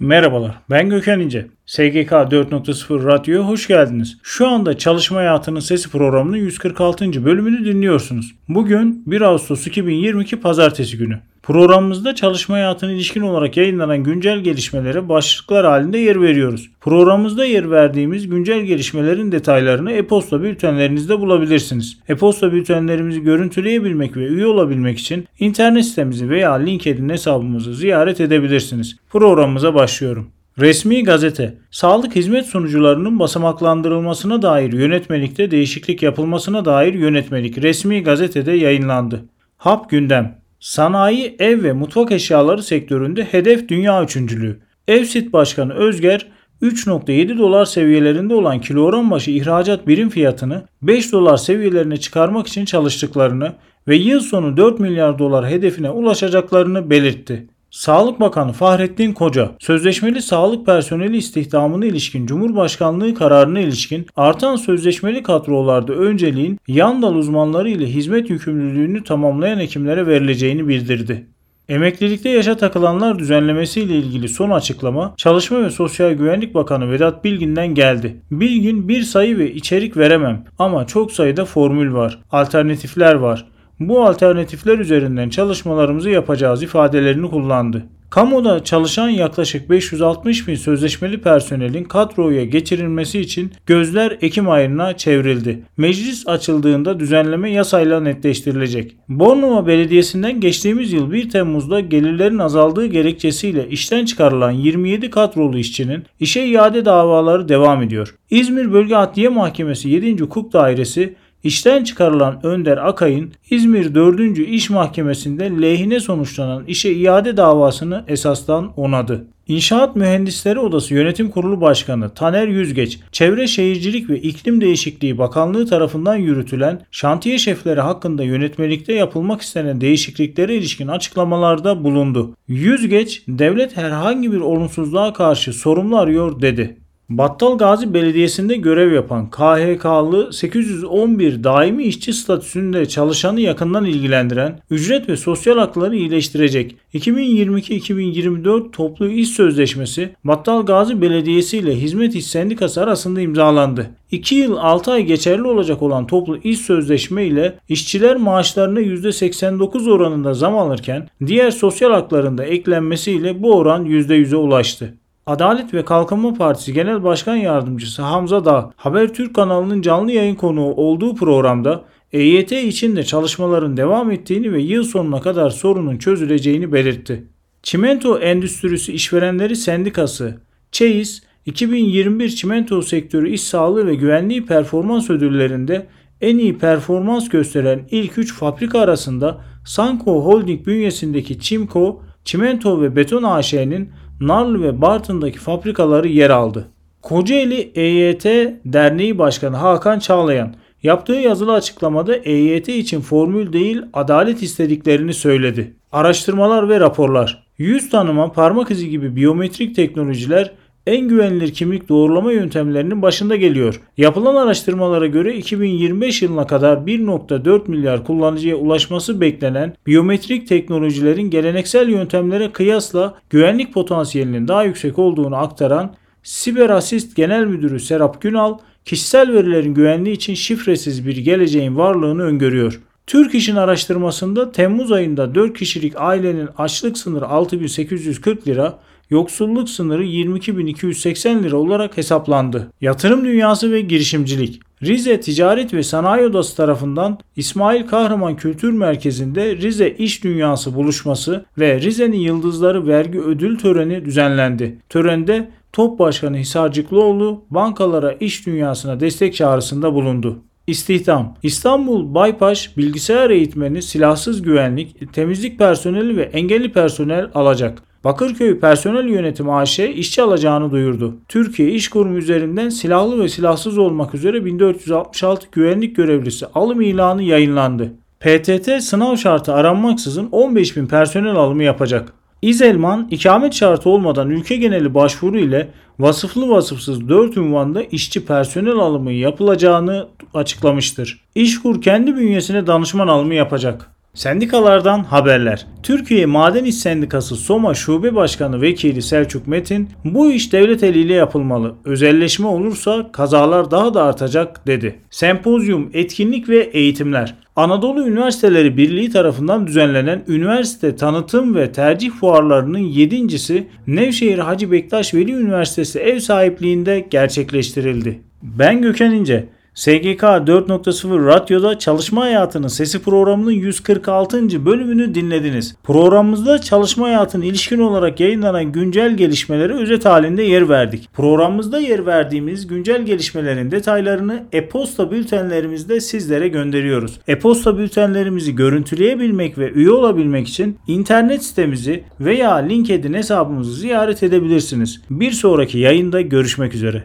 Merhabalar, ben Gökhan İnce. SGK 4.0 Radyo'ya hoş geldiniz. Şu anda Çalışma Hayatının Sesi programının 146. bölümünü dinliyorsunuz. Bugün 1 Ağustos 2022 Pazartesi günü. Programımızda çalışma hayatına ilişkin olarak yayınlanan güncel gelişmelere başlıklar halinde yer veriyoruz. Programımızda yer verdiğimiz güncel gelişmelerin detaylarını e-posta bültenlerinizde bulabilirsiniz. E-posta bültenlerimizi görüntüleyebilmek ve üye olabilmek için internet sitemizi veya LinkedIn hesabımızı ziyaret edebilirsiniz. Programımıza başlıyorum. Resmi gazete, sağlık hizmet sunucularının basamaklandırılmasına dair yönetmelikte değişiklik yapılmasına dair yönetmelik resmi gazetede yayınlandı. Hap gündem, Sanayi, ev ve mutfak eşyaları sektöründe hedef dünya üçüncülüğü. Evsit Başkanı Özger 3.7 dolar seviyelerinde olan kilogram başı ihracat birim fiyatını 5 dolar seviyelerine çıkarmak için çalıştıklarını ve yıl sonu 4 milyar dolar hedefine ulaşacaklarını belirtti. Sağlık Bakanı Fahrettin Koca, sözleşmeli sağlık personeli istihdamına ilişkin Cumhurbaşkanlığı kararına ilişkin artan sözleşmeli kadrolarda önceliğin yan dal uzmanları ile hizmet yükümlülüğünü tamamlayan hekimlere verileceğini bildirdi. Emeklilikte yaşa takılanlar düzenlemesi ile ilgili son açıklama Çalışma ve Sosyal Güvenlik Bakanı Vedat Bilgin'den geldi. Bilgin bir sayı ve içerik veremem ama çok sayıda formül var, alternatifler var. Bu alternatifler üzerinden çalışmalarımızı yapacağız ifadelerini kullandı. Kamuda çalışan yaklaşık 560 bin sözleşmeli personelin kadroya geçirilmesi için gözler Ekim ayına çevrildi. Meclis açıldığında düzenleme yasayla netleştirilecek. Bornova Belediyesi'nden geçtiğimiz yıl 1 Temmuz'da gelirlerin azaldığı gerekçesiyle işten çıkarılan 27 kadrolu işçinin işe iade davaları devam ediyor. İzmir Bölge Adliye Mahkemesi 7. Hukuk Dairesi İşten çıkarılan Önder Akay'ın İzmir 4. İş Mahkemesi'nde lehine sonuçlanan işe iade davasını esastan onadı. İnşaat Mühendisleri Odası Yönetim Kurulu Başkanı Taner Yüzgeç, Çevre Şehircilik ve İklim Değişikliği Bakanlığı tarafından yürütülen şantiye şefleri hakkında yönetmelikte yapılmak istenen değişikliklere ilişkin açıklamalarda bulundu. Yüzgeç, devlet herhangi bir olumsuzluğa karşı sorumlu arıyor dedi. Battal Gazi Belediyesi'nde görev yapan KHK'lı 811 daimi işçi statüsünde çalışanı yakından ilgilendiren ücret ve sosyal hakları iyileştirecek 2022-2024 toplu iş sözleşmesi Battal Gazi Belediyesi ile Hizmet İş Sendikası arasında imzalandı. 2 yıl 6 ay geçerli olacak olan toplu iş sözleşme ile işçiler maaşlarına %89 oranında zam alırken diğer sosyal haklarında eklenmesiyle bu oran %100'e ulaştı. Adalet ve Kalkınma Partisi Genel Başkan Yardımcısı Hamza Dağ, Habertürk kanalının canlı yayın konuğu olduğu programda EYT için de çalışmaların devam ettiğini ve yıl sonuna kadar sorunun çözüleceğini belirtti. Çimento Endüstrisi İşverenleri Sendikası, ÇEİS, 2021 çimento sektörü iş sağlığı ve güvenliği performans ödüllerinde en iyi performans gösteren ilk 3 fabrika arasında Sanko Holding bünyesindeki Çimko, Çimento ve Beton AŞ'nin Narlı ve Bartın'daki fabrikaları yer aldı. Kocaeli EYT Derneği Başkanı Hakan Çağlayan yaptığı yazılı açıklamada EYT için formül değil adalet istediklerini söyledi. Araştırmalar ve raporlar Yüz tanıma, parmak izi gibi biyometrik teknolojiler en güvenilir kimlik doğrulama yöntemlerinin başında geliyor. Yapılan araştırmalara göre 2025 yılına kadar 1.4 milyar kullanıcıya ulaşması beklenen biyometrik teknolojilerin geleneksel yöntemlere kıyasla güvenlik potansiyelinin daha yüksek olduğunu aktaran Siber Asist Genel Müdürü Serap Günal, kişisel verilerin güvenliği için şifresiz bir geleceğin varlığını öngörüyor. Türk İş'in araştırmasında Temmuz ayında 4 kişilik ailenin açlık sınırı 6840 lira, yoksulluk sınırı 22.280 lira olarak hesaplandı. Yatırım dünyası ve girişimcilik Rize Ticaret ve Sanayi Odası tarafından İsmail Kahraman Kültür Merkezi'nde Rize İş Dünyası buluşması ve Rize'nin Yıldızları vergi ödül töreni düzenlendi. Törende Top Başkanı Hisarcıklıoğlu bankalara iş dünyasına destek çağrısında bulundu. İstihdam İstanbul Baypaş bilgisayar eğitmeni silahsız güvenlik, temizlik personeli ve engelli personel alacak. Bakırköy Personel Yönetimi AŞ işçi alacağını duyurdu. Türkiye İş Kurumu üzerinden silahlı ve silahsız olmak üzere 1466 güvenlik görevlisi alım ilanı yayınlandı. PTT sınav şartı aranmaksızın 15 bin personel alımı yapacak. İzelman ikamet şartı olmadan ülke geneli başvuru ile vasıflı vasıfsız 4 ünvanda işçi personel alımı yapılacağını açıklamıştır. İşkur kendi bünyesine danışman alımı yapacak. Sendikalardan haberler. Türkiye Maden İş Sendikası Soma Şube Başkanı Vekili Selçuk Metin, bu iş devlet eliyle yapılmalı. Özelleşme olursa kazalar daha da artacak dedi. Sempozyum, etkinlik ve eğitimler. Anadolu Üniversiteleri Birliği tarafından düzenlenen üniversite tanıtım ve tercih fuarlarının yedincisi Nevşehir Hacı Bektaş Veli Üniversitesi ev sahipliğinde gerçekleştirildi. Ben Gökhan İnce. SGK 4.0 Radyo'da Çalışma Hayatının Sesi programının 146. bölümünü dinlediniz. Programımızda çalışma hayatına ilişkin olarak yayınlanan güncel gelişmelere özet halinde yer verdik. Programımızda yer verdiğimiz güncel gelişmelerin detaylarını e-posta bültenlerimizde sizlere gönderiyoruz. E-posta bültenlerimizi görüntüleyebilmek ve üye olabilmek için internet sitemizi veya LinkedIn hesabımızı ziyaret edebilirsiniz. Bir sonraki yayında görüşmek üzere.